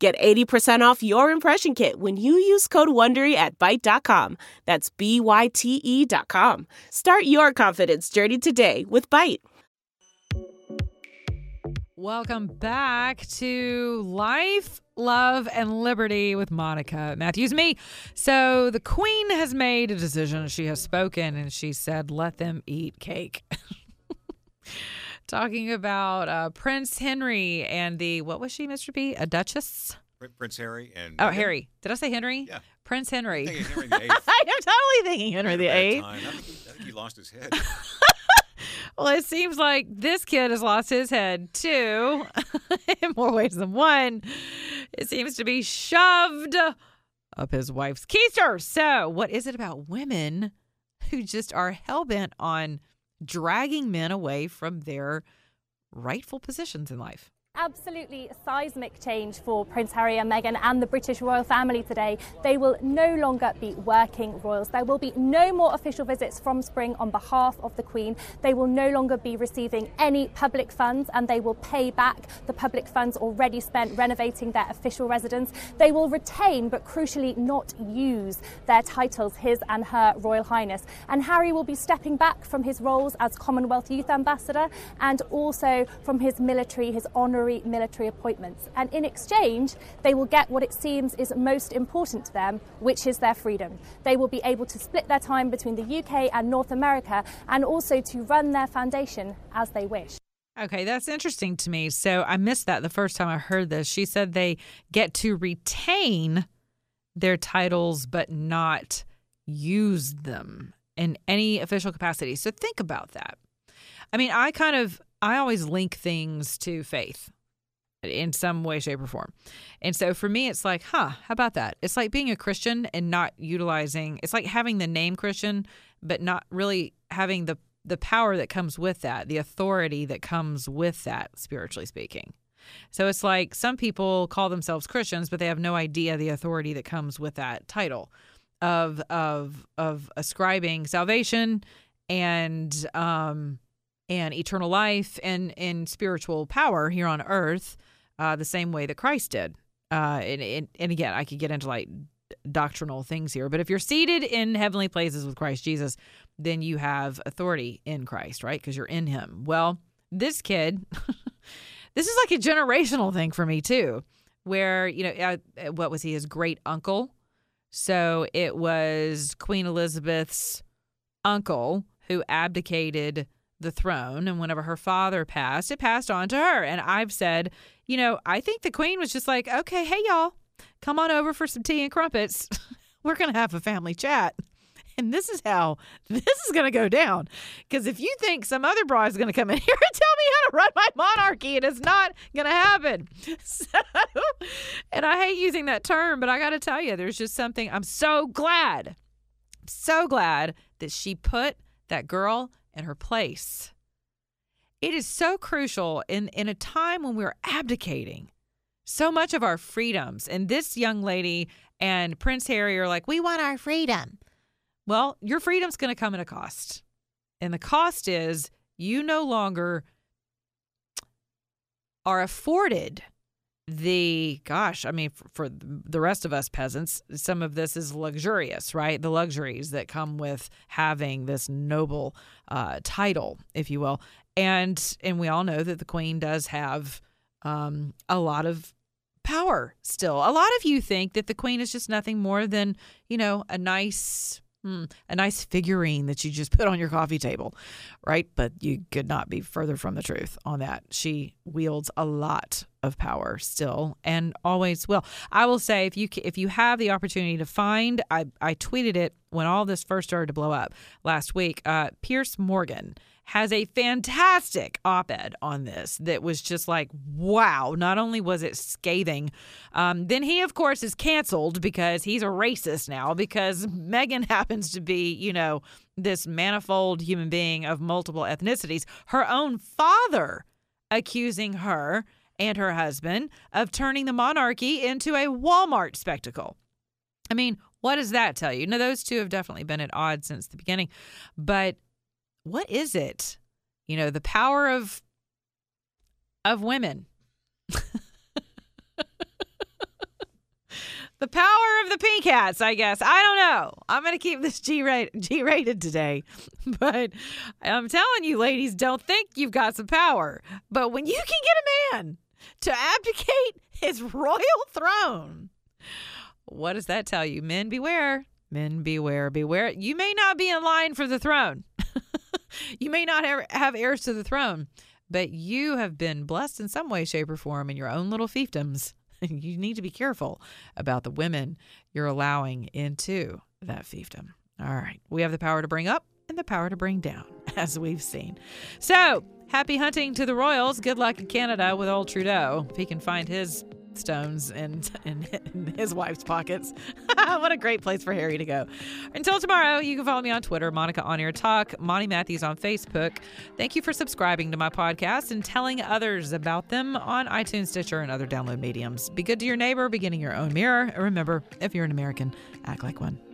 Get 80% off your impression kit when you use code WONDERY at Byte.com. That's B-Y-T-E dot com. Start your confidence journey today with Byte. Welcome back to Life, Love, and Liberty with Monica Matthews. Me. So the Queen has made a decision. She has spoken and she said, let them eat cake. Talking about uh, Prince Henry and the, what was she, Mr. B? A Duchess? Prince Harry and Oh, Harry. Did I say Henry? Yeah. Prince Henry. I Henry. I am totally thinking Henry the Eighth. time, I think, he, I think he lost his head. Well, it seems like this kid has lost his head too, in more ways than one. It seems to be shoved up his wife's keister. So, what is it about women who just are hell bent on dragging men away from their rightful positions in life? Absolutely seismic change for Prince Harry and Meghan and the British royal family today. They will no longer be working royals. There will be no more official visits from spring on behalf of the Queen. They will no longer be receiving any public funds and they will pay back the public funds already spent renovating their official residence. They will retain, but crucially not use, their titles, his and her Royal Highness. And Harry will be stepping back from his roles as Commonwealth Youth Ambassador and also from his military, his honorary military appointments. And in exchange, they will get what it seems is most important to them, which is their freedom. They will be able to split their time between the UK and North America and also to run their foundation as they wish. Okay, that's interesting to me. So I missed that the first time I heard this. She said they get to retain their titles but not use them in any official capacity. So think about that. I mean, I kind of I always link things to faith in some way, shape, or form. And so for me, it's like, huh, how about that? It's like being a Christian and not utilizing, it's like having the name Christian, but not really having the the power that comes with that, the authority that comes with that, spiritually speaking. So it's like some people call themselves Christians, but they have no idea the authority that comes with that title of of of ascribing salvation and um and eternal life and and spiritual power here on earth uh, the same way that Christ did. Uh, and, and and again, I could get into like doctrinal things here, but if you're seated in heavenly places with Christ Jesus, then you have authority in Christ, right? Because you're in Him. Well, this kid, this is like a generational thing for me too, where you know, what was he? His great uncle. So it was Queen Elizabeth's uncle who abdicated the throne. And whenever her father passed, it passed on to her. And I've said, you know, I think the queen was just like, okay, hey, y'all, come on over for some tea and crumpets. We're going to have a family chat. And this is how this is going to go down. Because if you think some other bra is going to come in here and tell me how to run my monarchy, it is not going to happen. So, and I hate using that term, but I got to tell you, there's just something I'm so glad, so glad that she put that girl in her place. It is so crucial in, in a time when we're abdicating so much of our freedoms. And this young lady and Prince Harry are like, we want our freedom. Well, your freedom's going to come at a cost. And the cost is you no longer are afforded the gosh i mean for, for, the rest of us peasants some of this is luxurious right? The luxuries that come with having this noble uh, title if you will. And and we all know that the queen does have um, a lot of power still. A lot of you think that the queen is just nothing more than you know a nice Hmm, a nice figurine that you just put on your coffee table, right? But you could not be further from the truth on that. She wields a lot of power still, and always will. I will say, if you if you have the opportunity to find, I I tweeted it when all this first started to blow up last week. Uh, Piers Morgan has a fantastic op ed on this that was just like, wow. Not only was it scathing, um, then he, of course, is canceled because he's a racist now because Meghan happens to be, you know, this manifold human being of multiple ethnicities. Her own father accusing her and her husband of turning the monarchy into a Walmart spectacle. I mean, what does that tell you? Now, those two have definitely been at odds since the beginning, but what is it? You know, the power of of women. the power of the pink hats, I guess. I don't know. I'm going to keep this G rated, G rated today. But I'm telling you, ladies, don't think you've got some power. But when you can get a man to abdicate his royal throne, what does that tell you? Men beware. Men beware, beware. You may not be in line for the throne. you may not have heirs to the throne, but you have been blessed in some way, shape, or form in your own little fiefdoms. you need to be careful about the women you're allowing into that fiefdom. All right. We have the power to bring up and the power to bring down, as we've seen. So, happy hunting to the Royals. Good luck in Canada with old Trudeau. If he can find his stones in, in, in his wife's pockets. what a great place for Harry to go. Until tomorrow, you can follow me on Twitter, Monica On Air Talk, Monty Matthews on Facebook. Thank you for subscribing to my podcast and telling others about them on iTunes, Stitcher, and other download mediums. Be good to your neighbor, beginning your own mirror. And remember, if you're an American, act like one.